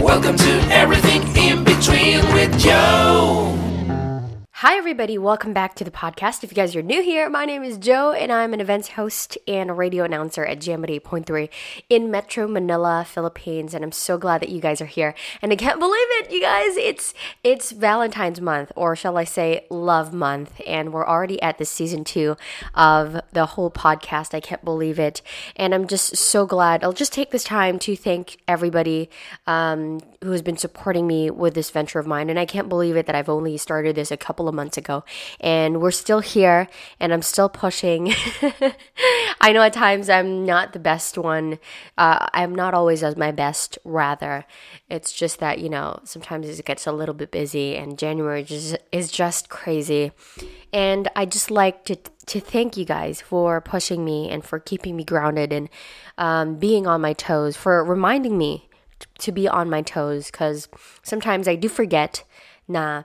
Welcome to Everything in Between with Joe. Hi, everybody. Welcome back to the podcast. If you guys are new here, my name is Joe, and I'm an events host and a radio announcer at Jam 8.3 in Metro Manila, Philippines. And I'm so glad that you guys are here. And I can't believe it, you guys. It's it's Valentine's month, or shall I say, Love Month, and we're already at the season two of the whole podcast. I can't believe it, and I'm just so glad. I'll just take this time to thank everybody um, who has been supporting me with this venture of mine. And I can't believe it that I've only started this a couple of months ago. And we're still here and I'm still pushing. I know at times I'm not the best one. Uh, I'm not always at my best, rather. It's just that, you know, sometimes it gets a little bit busy and January just is just crazy. And I just like to to thank you guys for pushing me and for keeping me grounded and um, being on my toes, for reminding me to be on my toes because sometimes I do forget na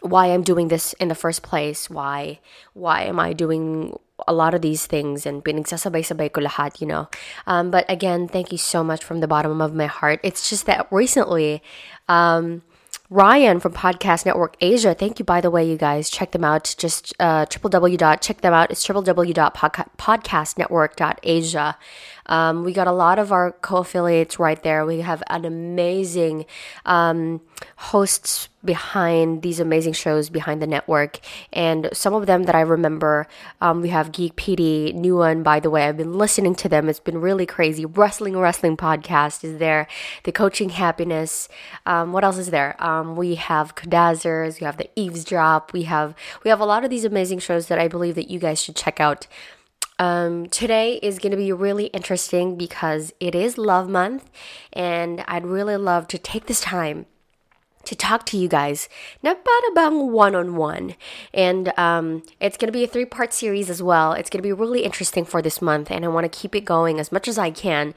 why I'm doing this in the first place. Why why am I doing a lot of these things and pinagsasabay-sabay ko lahat, you know. Um, but again, thank you so much from the bottom of my heart. It's just that recently, um, Ryan from Podcast Network Asia. Thank you, by the way, you guys. Check them out. Just uh, www. Check them out. It's www.podcastnetwork.asia. Um, we got a lot of our co-affiliates right there. We have an amazing um, hosts behind these amazing shows behind the network, and some of them that I remember. Um, we have Geek PD, new one by the way. I've been listening to them. It's been really crazy. Wrestling Wrestling podcast is there. The Coaching Happiness. Um, what else is there? Um, we have Cadazzers. We have the Eavesdrop. We have we have a lot of these amazing shows that I believe that you guys should check out. Um, today is going to be really interesting because it is Love Month, and I'd really love to take this time to talk to you guys na para bang one-on-one. And um, it's going to be a three-part series as well. It's going to be really interesting for this month and i want to keep it going as much as i can.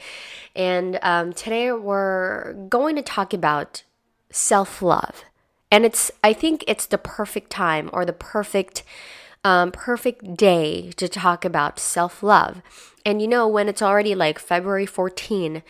And um, today we're going to talk about self-love. And it's i think it's the perfect time or the perfect um, perfect day to talk about self love. And you know, when it's already like February 14,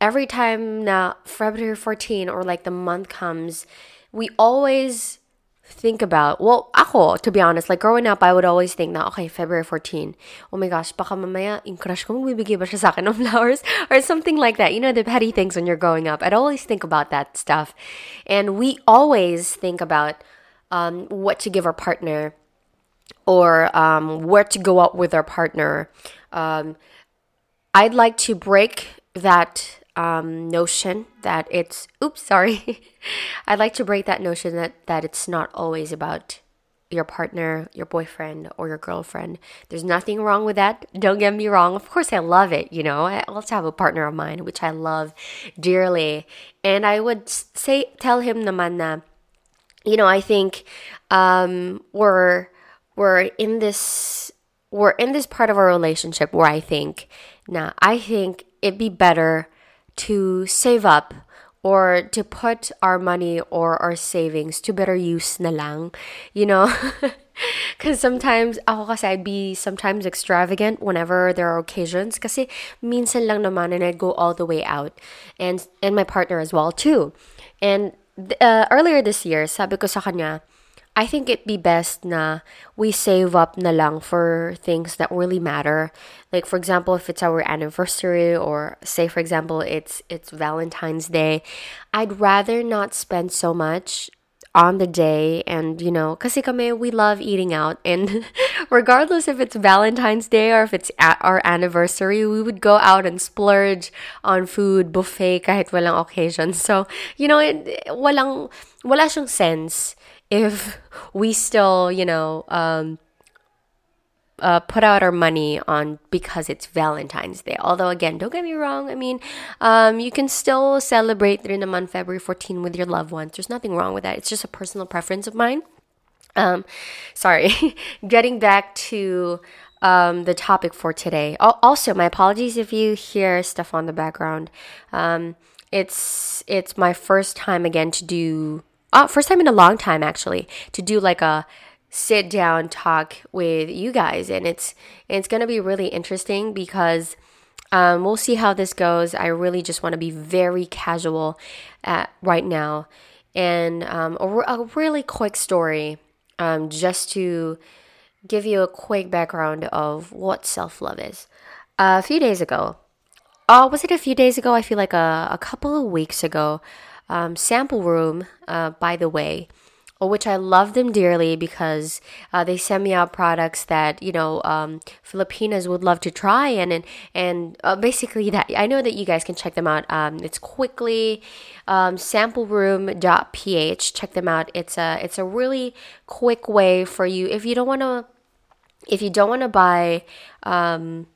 every time now February 14 or like the month comes, we always think about, well, ako, to be honest, like growing up, I would always think na, okay, February 14, oh my gosh, baka mamaya yung crush ko magbibigay ba siya sa akin ng flowers? Or something like that. You know, the petty things when you're growing up. I'd always think about that stuff. And we always think about um, what to give our partner or um, where to go out with our partner. Um, I'd like to break that um, notion that it's, oops, sorry. I'd like to break that notion that, that it's not always about your partner, your boyfriend, or your girlfriend. There's nothing wrong with that. Don't get me wrong. Of course, I love it. You know, I also have a partner of mine, which I love dearly. And I would say, tell him naman na, you know, I think um, we're we're in this we're in this part of our relationship where I think now I think it'd be better to save up or to put our money or our savings to better use na lang, you know? Because sometimes, ako kasi I'd be sometimes extravagant whenever there are occasions. Kasi minsan lang naman and I'd go all the way out. And, and my partner as well too. And uh, earlier this year, sabi ko sa kanya, I think it'd be best na we save up na lang for things that really matter. Like for example, if it's our anniversary or say for example it's it's Valentine's Day, I'd rather not spend so much on the day and you know kasi kami we love eating out. And regardless if it's Valentine's Day or if it's our anniversary we would go out and splurge on food buffet kahit walang occasion. So you know it, walang wala siyang sense if we still, you know, um, uh, put out our money on because it's Valentine's Day. Although again, don't get me wrong. I mean, um, you can still celebrate rin naman February 14 with your loved ones. There's nothing wrong with that. It's just a personal preference of mine. Um, sorry. Getting back to um, the topic for today. Also, my apologies if you hear stuff on the background. Um, it's it's my first time again to do uh, first time in a long time actually to do like a sit down talk with you guys. And it's it's to be really interesting because um, we'll see how this goes. I really just want to be very casual at, right now. And um, a, a, really quick story um, just to give you a quick background of what self-love is. A few days ago oh was it a few days ago? I feel like a, a couple of weeks ago um, sample room uh, by the way which I love them dearly because uh, they send me out products that you know um, Filipinas would love to try, and and and uh, basically that I know that you guys can check them out. Um, it's quickly um, sampleroom.ph. Check them out. It's a it's a really quick way for you if you don't want to if you don't want to buy. Um,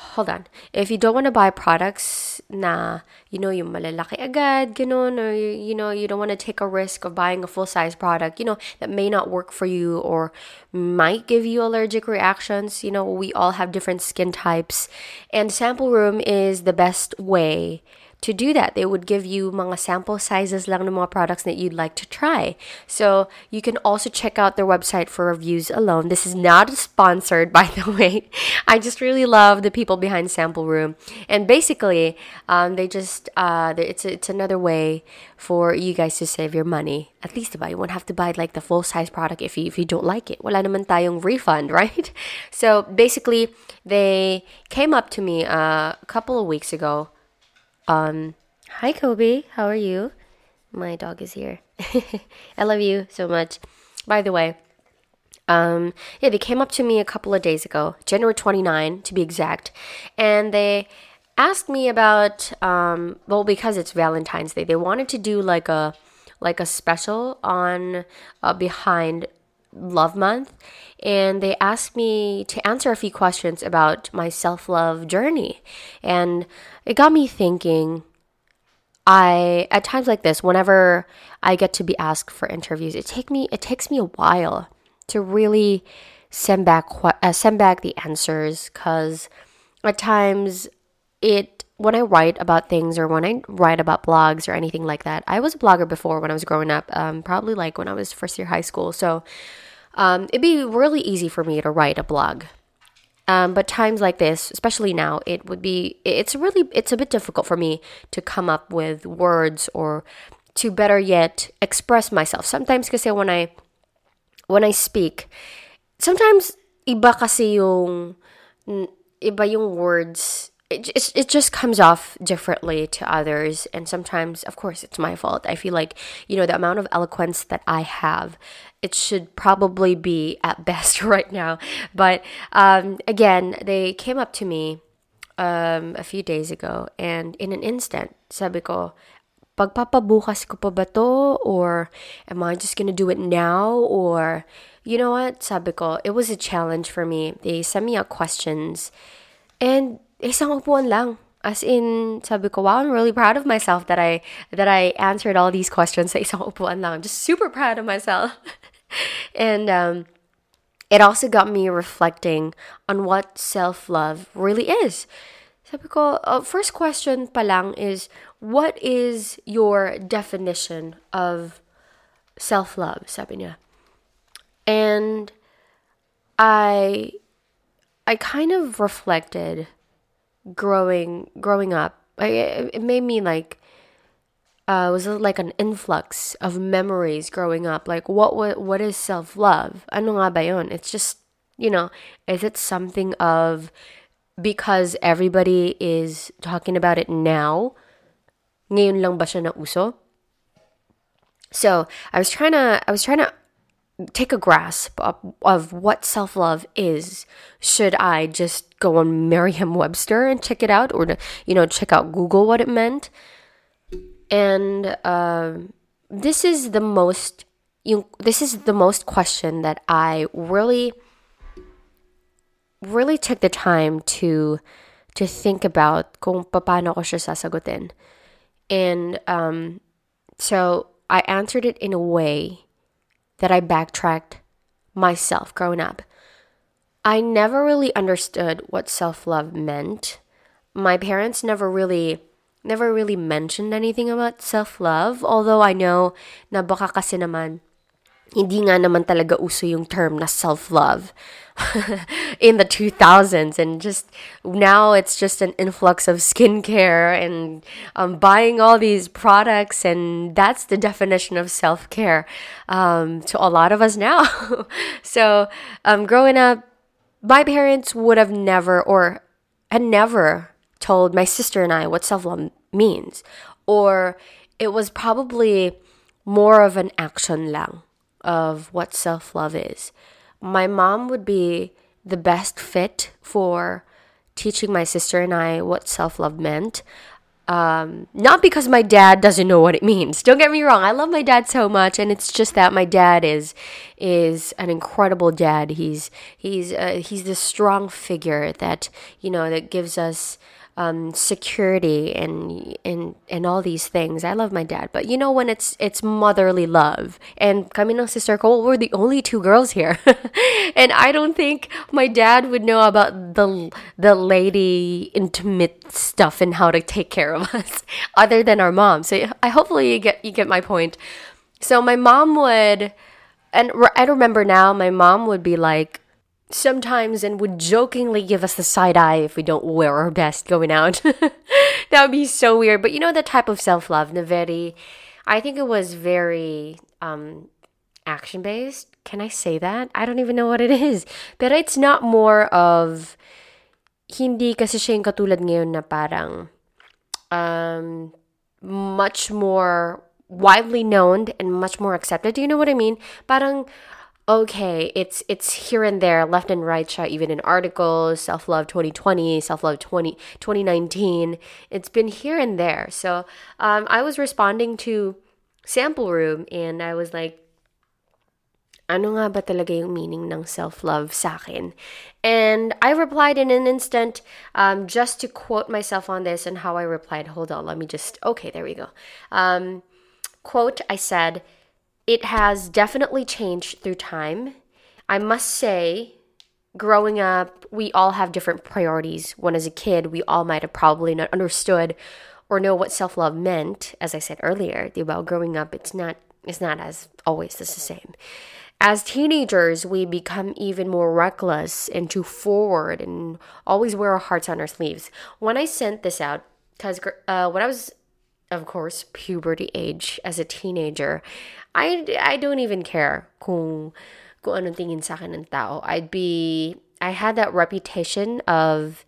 hold on. If you don't want to buy products na, you know, yung malalaki agad, ganun, or, you know, you don't want to take a risk of buying a full-size product, you know, that may not work for you or might give you allergic reactions. You know, we all have different skin types. And Sample Room is the best way to do that. They would give you mga sample sizes lang ng mga products that you'd like to try. So you can also check out their website for reviews alone. This is not sponsored, by the way. I just really love the people behind Sample Room, and basically, um, they just uh, it's it's another way for you guys to save your money. At least, diba? You won't have to buy like the full size product if you if you don't like it. Wala naman tayong refund, right? So basically, they came up to me uh, a couple of weeks ago um, hi, Kobe. How are you? My dog is here. I love you so much. By the way, um, yeah, they came up to me a couple of days ago, January 29 to be exact, and they asked me about um, well because it's Valentine's Day, they wanted to do like a like a special on uh, behind Love Month, and they asked me to answer a few questions about my self love journey. And it got me thinking. I at times like this, whenever I get to be asked for interviews, it take me it takes me a while to really send back uh, send back the answers because at times it when I write about things or when I write about blogs or anything like that, I was a blogger before when I was growing up, um, probably like when I was first year high school. So um, it'd be really easy for me to write a blog. Um, but times like this, especially now, it would be, it's really, it's a bit difficult for me to come up with words or to better yet express myself. Sometimes kasi when I, when I speak, sometimes iba kasi yung, iba yung words it, it, just comes off differently to others and sometimes of course it's my fault. I feel like you know the amount of eloquence that i have it should probably be at best right now. But um, again they came up to me um, a few days ago and in an instant sabi ko pagpapabukas ko pa ba to? Or am i just gonna do it now? Or you know what? Sabi ko it was a challenge for me. They sent me out questions and isang upuan lang. As in, sabi ko, wow, I'm really proud of myself that I that I answered all these questions sa isang upuan lang. I'm just super proud of myself. and um, it also got me reflecting on what self-love really is. Sabi ko, uh, first question pa lang is, what is your definition of self-love? Sabi niya. And I I kind of reflected growing growing up I, it made me like uh, was like an influx of memories growing up. Like what what, what is self-love? Ano nga ba yun? it's just you know is it something of because everybody is talking about it now ngayon lang ba siya na uso so i was trying to i was trying to take a grasp of, of what self love is, should I just go on Merriam Webster and check it out, or to, you know check out Google what it meant? And uh, this is the most you. This is the most question that I really, really took the time to to think about kung paano ko siya sasagutin. And um, so I answered it in a way that I backtracked myself growing up. I never really understood what self-love meant. My parents never really never really mentioned anything about self-love, although I know na baka kasi naman hindi nga naman talaga uso yung term na self-love in the 2000s and just now it's just an influx of skincare and um, buying all these products. And that's the definition of self-care um, to a lot of us now. So um, growing up my parents would have never or had never told my sister and i what self-love means. Or it was probably more of an action lang of what self love is. My mom would be the best fit for teaching my sister and I what self love meant. Um, not because my dad doesn't know what it means. Don't get me wrong. I love my dad so much, and it's just that my dad is is an incredible dad. He's he's uh, he's the strong figure that you know that gives us um, security and and and all these things. I love my dad, but you know when it's it's motherly love. And kami ng sister ko, we're the only two girls here, and I don't think my dad would know about the the lady intimate stuff and how to take care of us, other than our mom. So I hopefully you get you get my point. So my mom would, and I remember now, my mom would be like sometimes and would jokingly give us the side eye if we don't wear our best going out. that would be so weird. But you know the type of self love, the very I think it was very um action based. Can I say that? I don't even know what it is. But it's not more of hindi kasi siya yung katulad ngayon na parang um much more widely known and much more accepted. Do you know what I mean? Parang okay, it's it's here and there, left and right shot, even in articles, self love 2020, self love 20, 2019. It's been here and there. So um, I was responding to Sample Room and I was like, ano nga ba talaga yung meaning ng self-love sa akin? And I replied in an instant, um, just to quote myself on this and how I replied. Hold on, let me just, okay, there we go. Um, quote, I said, it has definitely changed through time. I must say, growing up, we all have different priorities. When as a kid, we all might have probably not understood or know what self love meant. As I said earlier, while growing up, it's not it's not as always the same. As teenagers, we become even more reckless and too forward and always wear our hearts on our sleeves. When I sent this out, because uh, when I was, of course, puberty age as a teenager, I, I don't even care kung, kung anong tingin sa akin ng tao. I'd be, I had that reputation of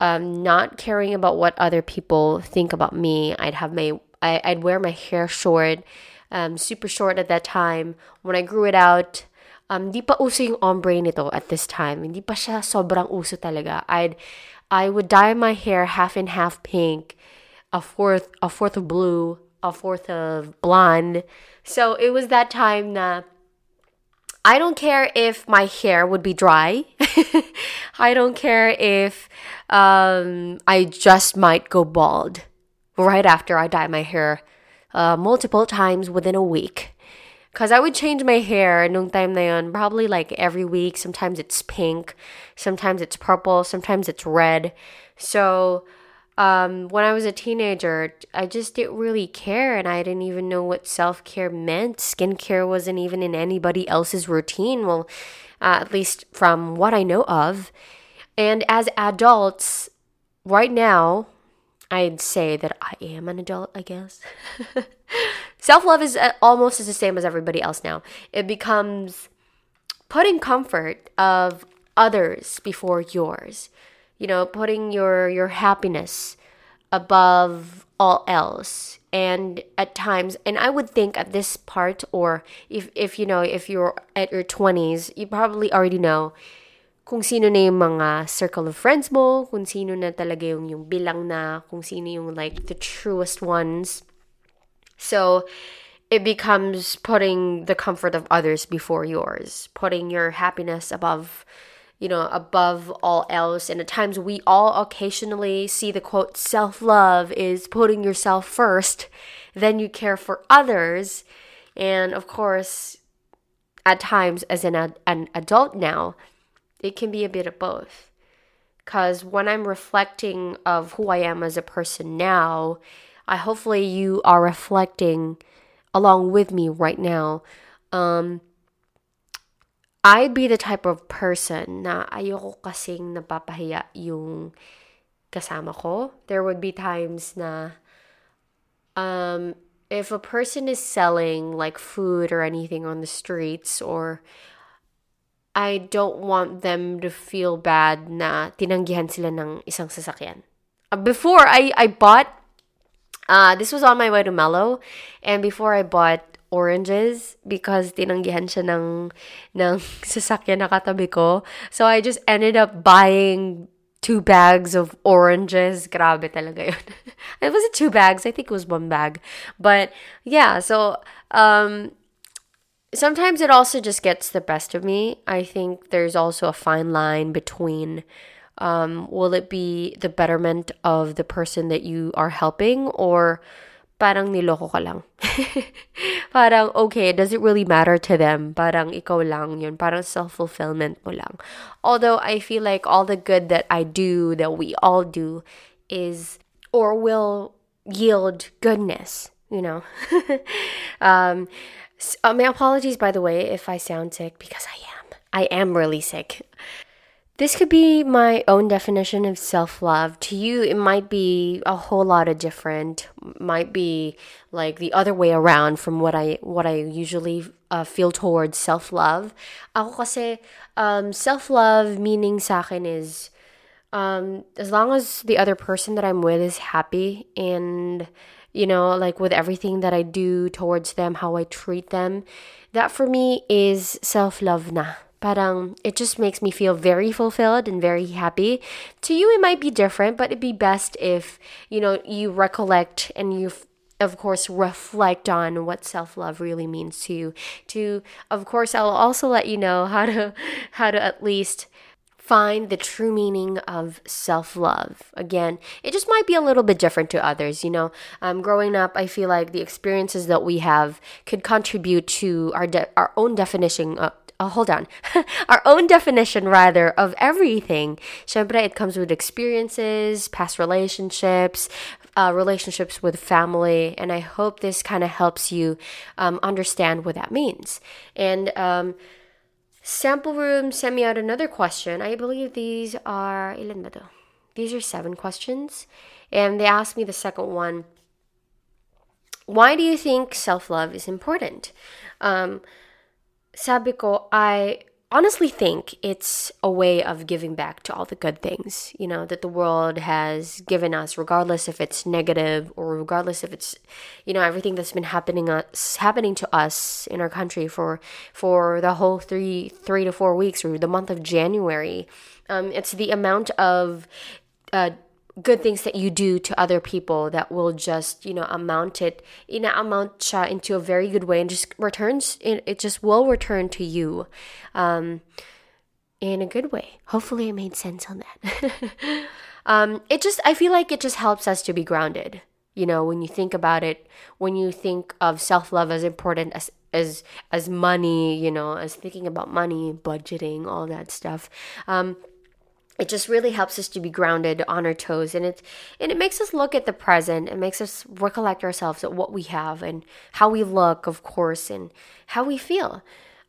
um, not caring about what other people think about me. I'd have my, I, I'd wear my hair short, um, super short at that time. When I grew it out, um, di pa uso yung ombre nito at this time. Hindi pa siya sobrang uso talaga. I'd, I would dye my hair half and half pink, a fourth, a fourth of blue, a fourth of blonde. So it was that time that I don't care if my hair would be dry. I don't care if um, I just might go bald right after I dye my hair uh, multiple times within a week. Because I would change my hair nung time na yun, probably like every week. Sometimes it's pink, sometimes it's purple, sometimes it's red. So um, when I was a teenager, I just didn't really care and I didn't even know what self care meant. Skincare wasn't even in anybody else's routine, well, uh, at least from what I know of. And as adults, right now, I'd say that I am an adult, I guess. self love is uh, almost as the same as everybody else now. It becomes putting comfort of others before yours you know putting your your happiness above all else. And at times and i would think at this part or if if you know if you're at your 20s you probably already know kung sino na yung mga circle of friends mo kung sino na talaga yung yung bilang na kung sino yung like the truest ones. So it becomes putting the comfort of others before yours putting your happiness above you know, above all else. And at times we all occasionally see the quote, self love is putting yourself first, then you care for others. And of course, at times as an, an adult now, it can be a bit of both. Because when I'm reflecting of who I am as a person now, I hopefully you are reflecting along with me right now Um, I'd be the type of person na ayoko kasing napapahiya yung kasama ko. There would be times na um, if a person is selling like food or anything on the streets or I don't want them to feel bad na tinanggihan sila ng isang sasakyan. Uh, before I I bought uh this was on my way to Mellow and before I bought oranges because tinanggihan siya ng ng sasakyan na katabi ko. So I just ended up buying two bags of oranges. Grabe talaga yun. it wasn't two bags. I think it was one bag. But yeah, so um sometimes it also just gets the best of me. I think there's also a fine line between um, will it be the betterment of the person that you are helping or parang niloko ka lang. parang, okay, does it really matter to them? Parang ikaw lang yun. Parang self-fulfillment mo lang. Although I feel like all the good that I do, that we all do, is or will yield goodness, you know? um, uh, my apologies, by the way, if I sound sick, because I am. I am really sick. This could be my own definition of self love. To you, it might be a whole lot of different. Might be like the other way around from what I what I usually uh, feel towards self love. Ako kasi um, self love meaning sa akin is um, as long as the other person that I'm with is happy and you know like with everything that I do towards them, how I treat them, that for me is self love na. Parang it just makes me feel very fulfilled and very happy. To you, it might be different, but it'd be best if you know you recollect and you of course reflect on what self-love really means to you. To of course i'll also let you know how to how to at least find the true meaning of self-love. Again it just might be a little bit different to others you know. Um, growing up i feel like the experiences that we have could contribute to our de- our own definition of oh, hold on, our own definition rather of everything. Syempre, it comes with experiences, past relationships, uh, relationships with family, and I hope this kind of helps you um, understand what that means. And um, sample room sent me out another question. I believe these are? These are seven questions, and they asked me the second one. Why do you think self love is important? Um, sabi ko, I honestly think it's a way of giving back to all the good things, you know, that the world has given us, regardless if it's negative or regardless if it's, you know, everything that's been happening us happening to us in our country for for the whole three three to four weeks or the month of January. Um, it's the amount of uh, good things that you do to other people that will just you know amount it in amount siya into a very good way and just returns it just will return to you um, in a good way. Hopefully it made sense on that. Um, it just i feel like it just helps us to be grounded you know when you think about it when you think of self-love as important as as as money you know as thinking about money budgeting all that stuff. Um, it just really helps us to be grounded on our toes and it and it makes us look at the present. It makes us recollect ourselves at what we have and how we look of course and how we feel.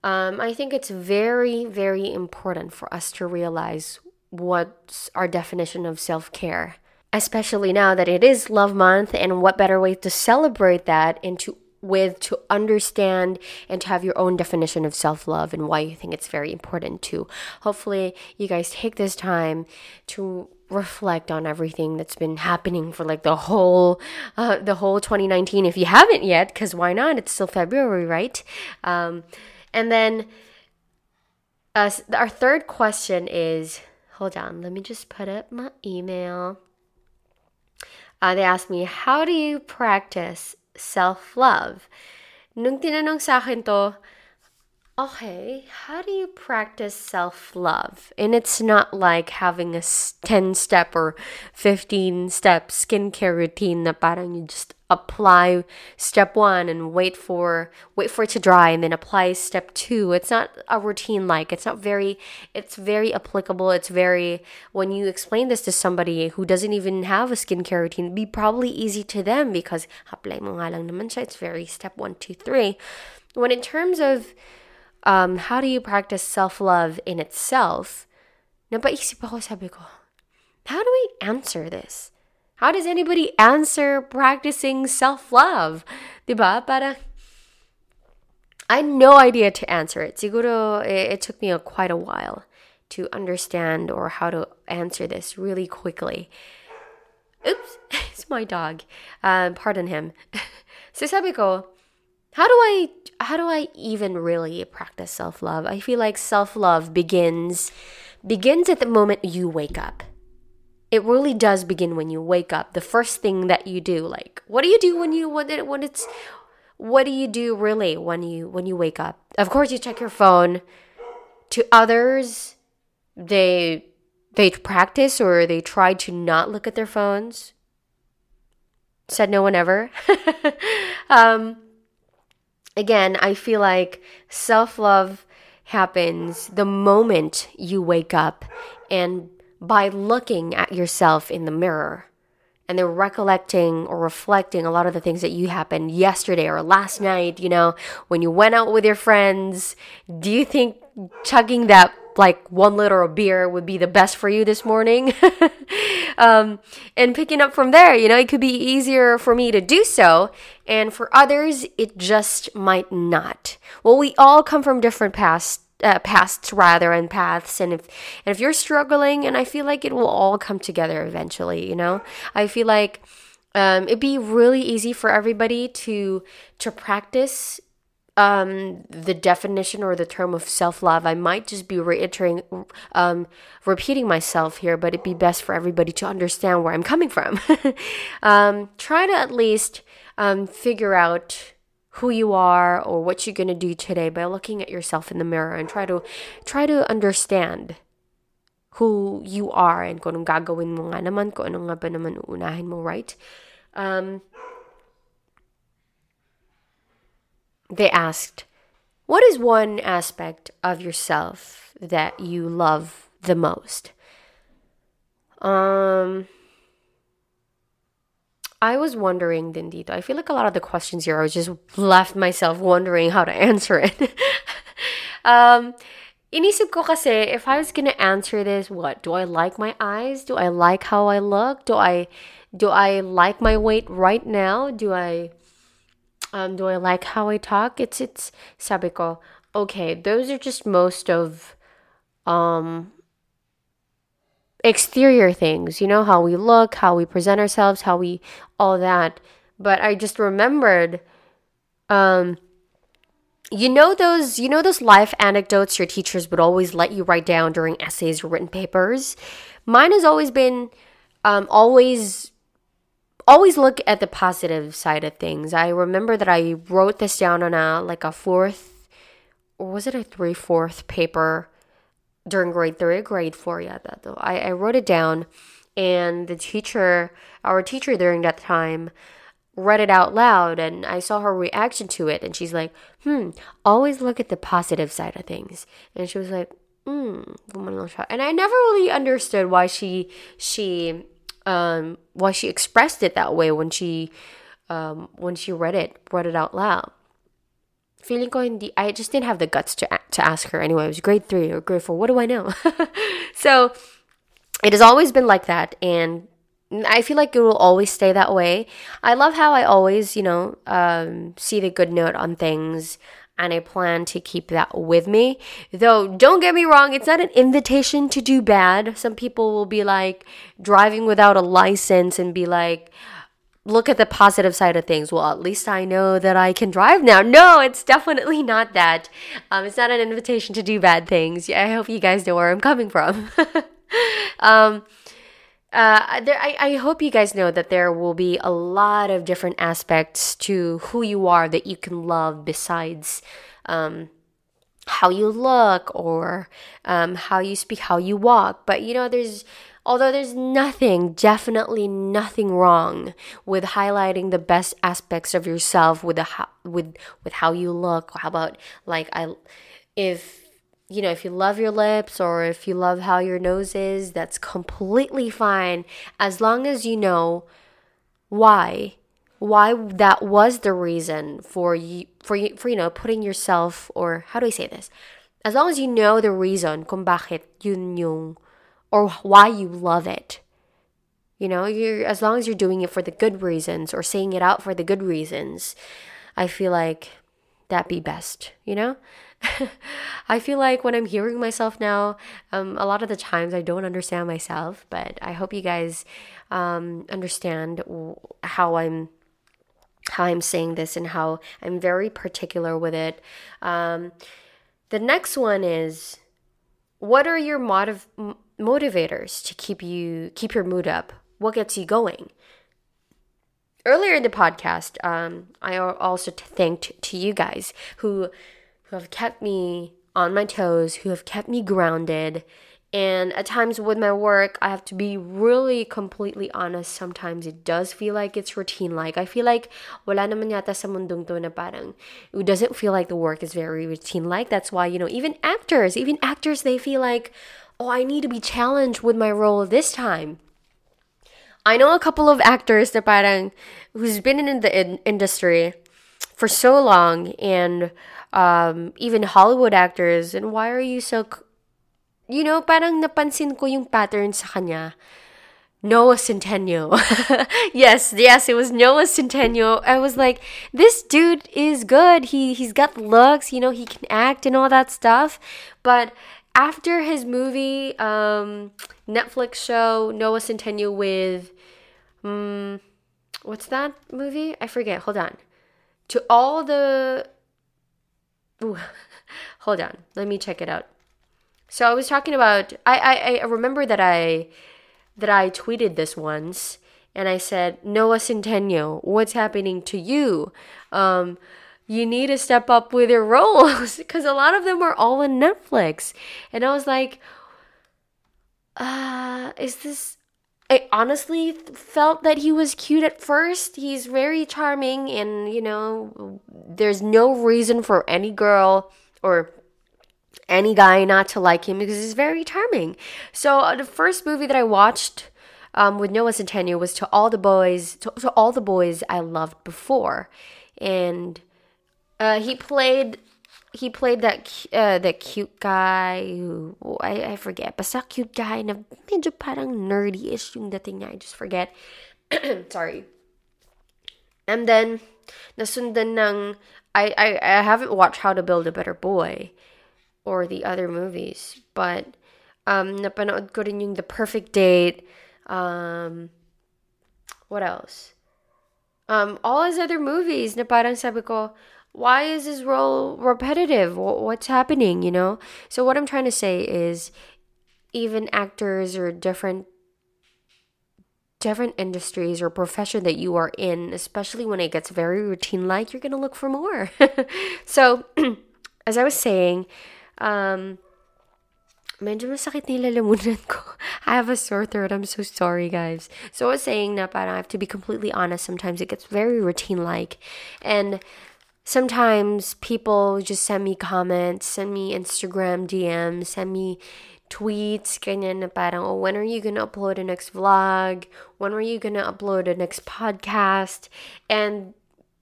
Um, i think it's very very important for us to realize what's our definition of self-care especially now that it is love month and what better way to celebrate that and to with to understand and to have your own definition of self love and why you think it's very important to. Hopefully, you guys take this time to reflect on everything that's been happening for like the whole uh, the whole 2019 if you haven't yet because why not? It's still february right? Um, and then uh, our third question is hold on let me just put up my email. Uh, they asked me how do you practice self-love. Nung tinanong sa akin to, okay, how do you practice self-love? And it's not like having a 10-step or 15-step skincare routine na parang you just apply step one and wait for wait for it to dry and then apply step two. It's not a routine like it's not very it's very applicable. It's very when you explain this to somebody who doesn't even have a skincare routine be probably easy to them because apply mo nga lang naman siya it's very step one two three. When in terms of um, how do you practice self-love in itself, ako, how do we answer this? How does anybody answer practicing self-love? I had no idea to answer it. Siguro, it, took me a, quite a while to understand or how to answer this really quickly. Oops, it's my dog. Um, pardon him. so sabi ko, how do I how do I even really practice self-love? I feel like self-love begins begins at the moment you wake up. It really does begin when you wake up. The first thing that you do, like what do you do when you when it, when it's what do you do really when you when you wake up? Of course you check your phone. To others, they they practice or they try to not look at their phones. Said no one ever. um, again, I feel like self love happens the moment you wake up and by looking at yourself in the mirror and then recollecting or reflecting a lot of the things that you happened yesterday or last night, you know, when you went out with your friends. Do you think chugging that like one liter of beer would be the best for you this morning. um, and picking up from there, you know, it could be easier for me to do so. And for others, it just might not. Well, we all come from different past uh, pasts rather and paths and if and if you're struggling and I feel like it will all come together eventually you know I feel like um, it'd be really easy for everybody to to practice um, the definition or the term of self love. I might just be reiterating, um, repeating myself here, but it'd be best for everybody to understand where I'm coming from. um, try to at least um, figure out who you are or what you're going to do today by looking at yourself in the mirror and try to try to understand who you are and kung gagawin mo nga naman, kung ano nga ba naman uunahin mo, right? Um, they asked, What is one aspect of yourself that you love the most? Um, I was wondering, Dindito. I feel like a lot of the questions here, I was just left myself wondering how to answer it. um, inisip ko kasi, if I was gonna answer this, what? Do I like my eyes? Do I like how I look? Do I, do I like my weight right now? Do I um, do I like how I talk? It's it's sabi ko, okay, those are just most of um exterior things, you know, how we look, how we present ourselves, how we all that. But I just remembered um you know those you know those life anecdotes your teachers would always let you write down during essays or written papers? Mine has always been um always always look at the positive side of things. I remember that I wrote this down on a like a fourth or was it a three fourth paper during grade three, grade four, yeah, that though. I, I wrote it down and the teacher our teacher during that time read it out loud and I saw her reaction to it and she's like, hmm, always look at the positive side of things. And she was like, hmm, and I never really understood why she she um, why she expressed it that way when she um, when she read it read it out loud. Feeling ko I just didn't have the guts to to ask her anyway. It was grade three or grade four. What do I know? so it has always been like that, and I feel like it will always stay that way. I love how I always, you know, um, see the good note on things and I plan to keep that with me. Though, don't get me wrong, it's not an invitation to do bad. Some people will be like driving without a license and be like, look at the positive side of things. Well, at least I know that I can drive now. No, it's definitely not that. Um, it's not an invitation to do bad things. I hope you guys know where I'm coming from. um, uh, there, I, I hope you guys know that there will be a lot of different aspects to who you are that you can love besides um, how you look or um, how you speak, how you walk. But you know, there's although there's nothing, definitely nothing wrong with highlighting the best aspects of yourself with the with with how you look. How about like I, if you know, if you love your lips or if you love how your nose is, that's completely fine as long as you know why why that was the reason for you for you for you know putting yourself or how do I say this? As long as you know the reason kung bakit yun yung or why you love it. You know, you're as long as you're doing it for the good reasons or saying it out for the good reasons, I feel like that be best, you know? I feel like when I'm hearing myself now, um, a lot of the times I don't understand myself, but I hope you guys um, understand how I'm how I'm saying this and how I'm very particular with it. Um, the next one is what are your motiv- motivators to keep you keep your mood up? What gets you going? Earlier in the podcast, um, I also thanked to you guys who have kept me on my toes, who have kept me grounded. And at times with my work, I have to be really completely honest. Sometimes it does feel like it's routine like. I feel like wala naman yata sa mundong to na parang it doesn't feel like the work is very routine like. That's why, you know, even actors, even actors, they feel like, oh, I need to be challenged with my role this time. I know a couple of actors that parang who's been in the in- industry for so long and um, even Hollywood actors. And why are you so, you know, parang napansin ko yung pattern sa kanya. Noah Centineo. yes, yes, it was Noah Centineo. I was like, this dude is good. He he's got looks, you know, he can act and all that stuff. But after his movie, um, Netflix show Noah Centineo with, um, what's that movie? I forget. Hold on. To all the Ooh, hold on. Let me check it out. So I was talking about I, I, I remember that I that I tweeted this once and I said, Noah Centineo, what's happening to you? Um, you need to step up with your roles because a lot of them are all on Netflix. And I was like, uh, is this I honestly felt that he was cute at first. He's very charming, and you know, there's no reason for any girl or any guy not to like him because he's very charming. So, uh, the first movie that I watched um, with Noah Centineo was To All the Boys, to, to All the Boys I Loved Before. And uh, he played he played that uh, that cute guy who oh, I, I forget basta cute guy na medyo parang nerdy-ish yung dating niya I just forget. Sorry. And then nasundan ng I, I I haven't watched How to Build a Better Boy or the other movies but um napanood ko rin yung The Perfect Date um what else? Um all his other movies na parang sabi ko why is this role repetitive? What's happening, you know? So, what I'm trying to say is even actors or different different industries or profession that you are in, especially when it gets very routine like, you're gonna look for more. so, as I was saying, um. I have a sore throat. I'm so sorry, guys. So I was saying na parang I have to be completely honest. Sometimes it gets very routine like. And sometimes people just send me comments, send me Instagram DMs, send me tweets, ganyan na parang, oh, when are you gonna upload a next vlog? When are you gonna upload a next podcast? And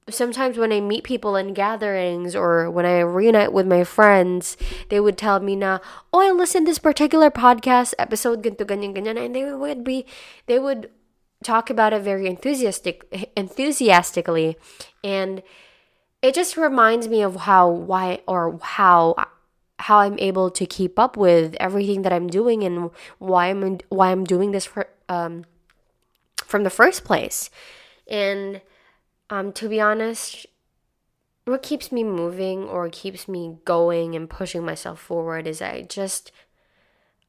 sometimes when I meet people in gatherings or when I reunite with my friends, they would tell me na, oh, I listened this particular podcast episode, ganto, ganyan, ganyan, and they would be, they would talk about it very enthusiastic, enthusiastically, and it just reminds me of how why or how how I'm able to keep up with everything that I'm doing and why I'm why I'm doing this for, um, from the first place. And um, to be honest, what keeps me moving or keeps me going and pushing myself forward is I just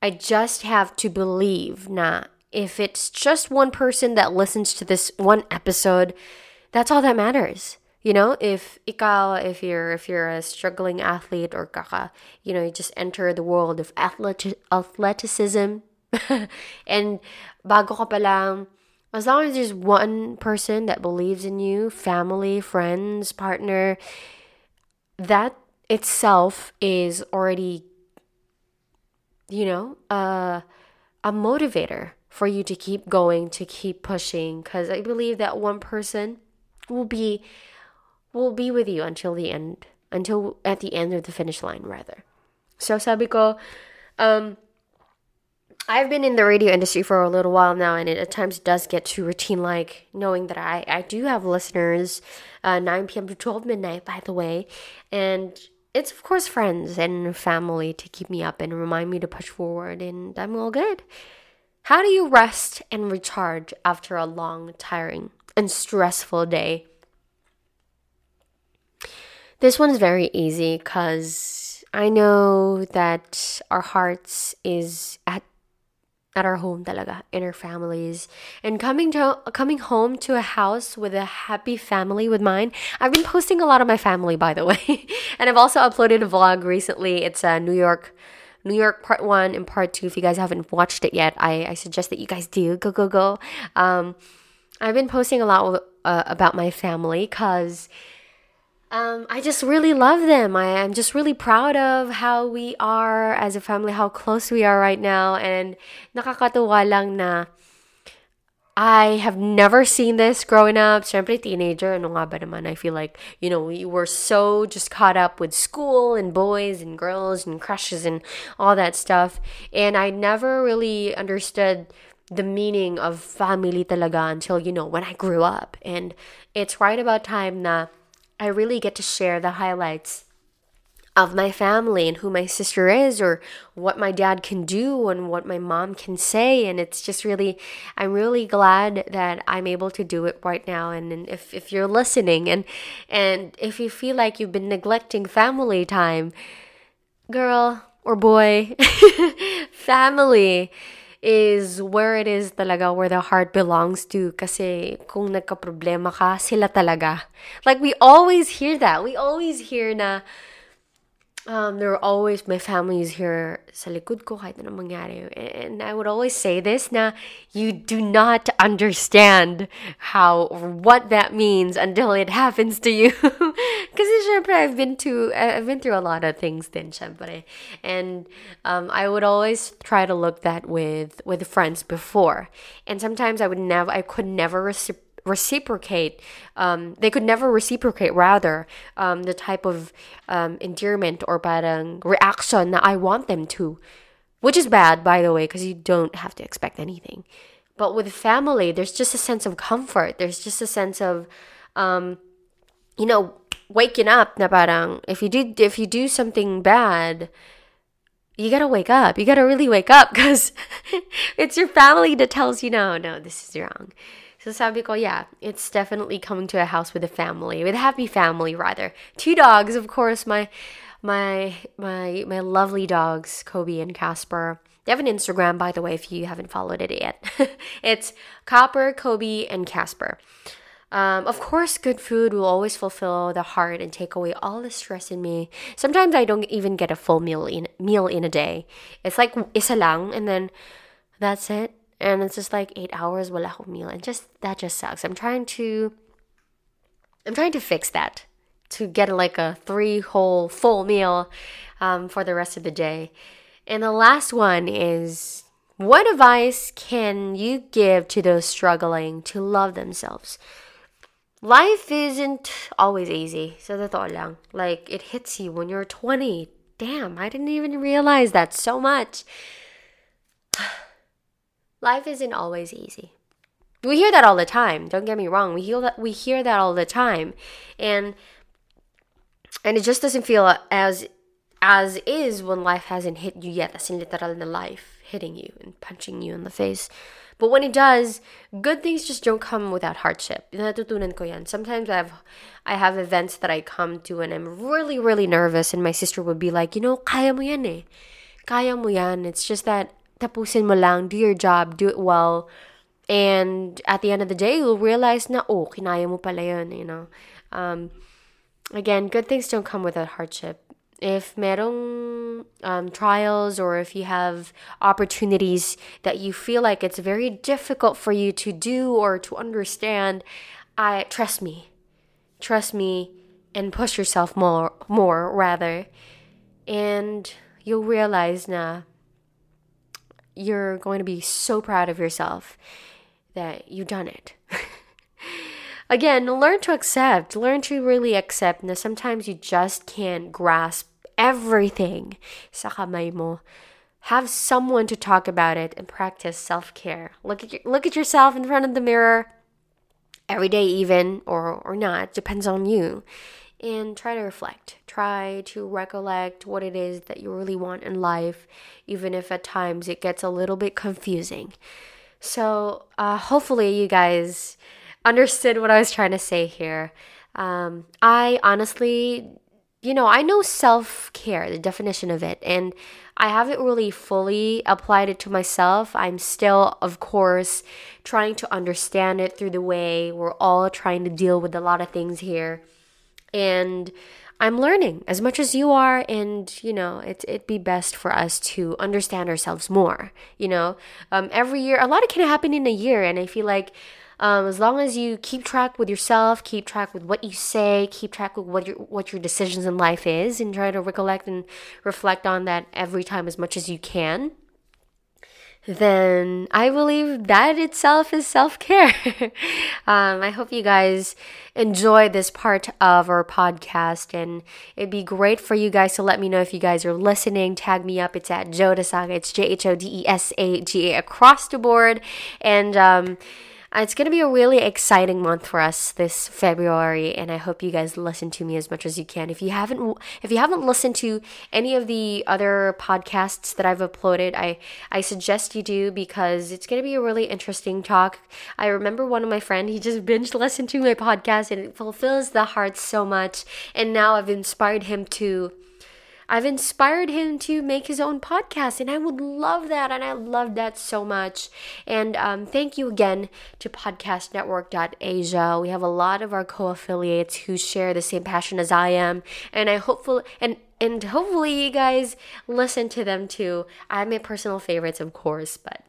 I just have to believe na if it's just one person that listens to this one episode, that's all that matters you know if ikaw if you're if you're a struggling athlete or kaka you know you just enter the world of athletic, athleticism. And bago ka pa lang as long as there's one person that believes in you family friends partner that itself is already you know uh, a motivator for you to keep going to keep pushing. Because i believe that one person will be will be with you until the end until at the end of the finish line rather so sabi ko um I've been in the radio industry for a little while now, and it at times does get too routine like, knowing that I, I do have listeners, uh, 9 p.m. to 12 midnight, by the way. And it's, of course, friends and family to keep me up and remind me to push forward, and I'm all good. How do you rest and recharge after a long, tiring, and stressful day? This one's very easy because I know that our hearts is at at our home talaga in our families. And coming to coming home to a house with a happy family with mine i've been posting a lot of my family by the way. And i've also uploaded a vlog recently. It's a new york new york part one and part two. If you guys haven't watched it yet i, I suggest that you guys do. Go go go. Um, i've been posting a lot uh, about my family because um, I just really love them. I am just really proud of how we are as a family, how close we are right now. And nakakatuwa lang na I have never seen this growing up. Siyempre, teenager, ano nga ba naman? I feel like, you know, we were so just caught up with school and boys and girls and crushes and all that stuff. And I never really understood the meaning of family talaga until, you know, when I grew up. And it's right about time na I really get to share the highlights of my family and who my sister is or what my dad can do and what my mom can say. And it's just really i'm really glad that i'm able to do it right now. And, and if, if you're listening and and if you feel like you've been neglecting family time girl or boy family is where it is talaga where the heart belongs to kasi kung nagka-problema ka, sila talaga. Like we always hear that. We always hear na um, there are always, my family is here sa likod ko kahit anong mangyari. And I would always say this na you do not understand how, or what that means until it happens to you. Because syempre, I've been to, I've been through a lot of things then, syempre. And um, I would always try to look that with, with friends before. And sometimes I would never, I could never reciprocate reciprocate um, they could never reciprocate rather um, the type of um, endearment or parang reaction that I want them to which is bad by the way because you don't have to expect anything but with family there's just a sense of comfort there's just a sense of um, you know waking up na parang if you do if you do something bad you gotta wake up. You gotta really wake up because it's your family that tells you, no, no, this is wrong. So sabi yeah, it's definitely coming to a house with a family, with a happy family rather. Two dogs, of course, my my my my lovely dogs, Kobe and Casper. They have an Instagram, by the way, if you haven't followed it yet. it's Copper, Kobe, and Casper. Um, of course, good food will always fulfill the heart and take away all the stress in me. Sometimes I don't even get a full meal in meal in a day. It's like isa lang, and then that's it and it's just like eight hours wala akong meal. And just that just sucks. I'm trying to i'm trying to fix that to get like a three whole full meal um, for the rest of the day. And the last one is what advice can you give to those struggling to love themselves? Life isn't always easy. So totoo lang like it hits you when you're 20 damn i didn't even realize that so much life isn't always easy. We hear that all the time. Don't get me wrong. We hear that we hear that all the time. And and it just doesn't feel as as is when life hasn't hit you yet. That's in literal the life hitting you and punching you in the face. But when it does, good things just don't come without hardship. Sometimes I have, I have events that I come to and I'm really, really nervous and my sister would be like, you know, kaya mo yan eh. Kaya mo yan. It's just that tapusin mo lang, do your job, do it well. And at the end of the day, you'll realize na, oh, kinaya mo pala yun, you know. Um, again, good things don't come without hardship. If merong um, trials or if you have opportunities that you feel like it's very difficult for you to do or to understand, I trust me, trust me, and push yourself more, more rather, and you'll realize na you're going to be so proud of yourself that you've done it. again, learn to accept. Learn to really accept na sometimes you just can't grasp everything. Have someone to talk about it and practice self-care. Look at look at yourself in front of the mirror every day even or or not, depends on you. And try to reflect. Try to recollect what it is that you really want in life, even if at times it gets a little bit confusing. So, uh, hopefully, you guys understood what I was trying to say here. Um, I honestly, you know, I know self care, the definition of it, and I haven't really fully applied it to myself. I'm still, of course, trying to understand it through the way we're all trying to deal with a lot of things here. And I'm learning as much as you are, and you know, it, it'd be best for us to understand ourselves more. You know, um, every year, a lot of can happen in a year, and I feel like um, as long as you keep track with yourself, keep track with what you say, keep track with what your what your decisions in life is, and try to recollect and reflect on that every time as much as you can. Then I believe that itself is self care. um, I hope you guys enjoy this part of our podcast, and it'd be great for you guys to let me know if you guys are listening. Tag me up. It's at Jhodesaga. It's J H O D E S A G A across the board, and um, Uh, it's going to be a really exciting month for us this February and I hope you guys listen to me as much as you can. If you haven't if you haven't listened to any of the other podcasts that I've uploaded, I I suggest you do because it's going to be a really interesting talk. I remember one of my friend, he just binge listened to my podcast and it fulfills the heart so much and now I've inspired him to I've inspired him to make his own podcast, and I would love that, and I love that so much. And um, thank you again to podcastnetwork.asia. We have a lot of our co-affiliates who share the same passion as I am, and I hopefully and and hopefully you guys listen to them too. I have my personal favorites, of course, but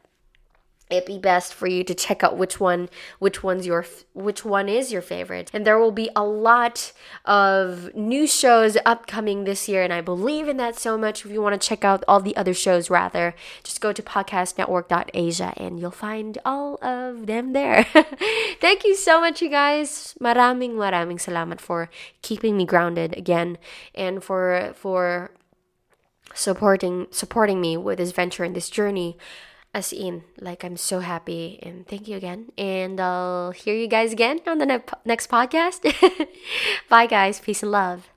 it'd be best for you to check out which one which one's your which one is your favorite. And there will be a lot of new shows upcoming this year and i believe in that so much. If you want to check out all the other shows rather just go to podcastnetwork.asia and you'll find all of them there. Thank you so much you guys. Maraming maraming salamat for keeping me grounded again and for for supporting supporting me with this venture and this journey as in like i'm so happy and thank you again. And i'll hear you guys again on the ne- next podcast. Bye guys. Peace and love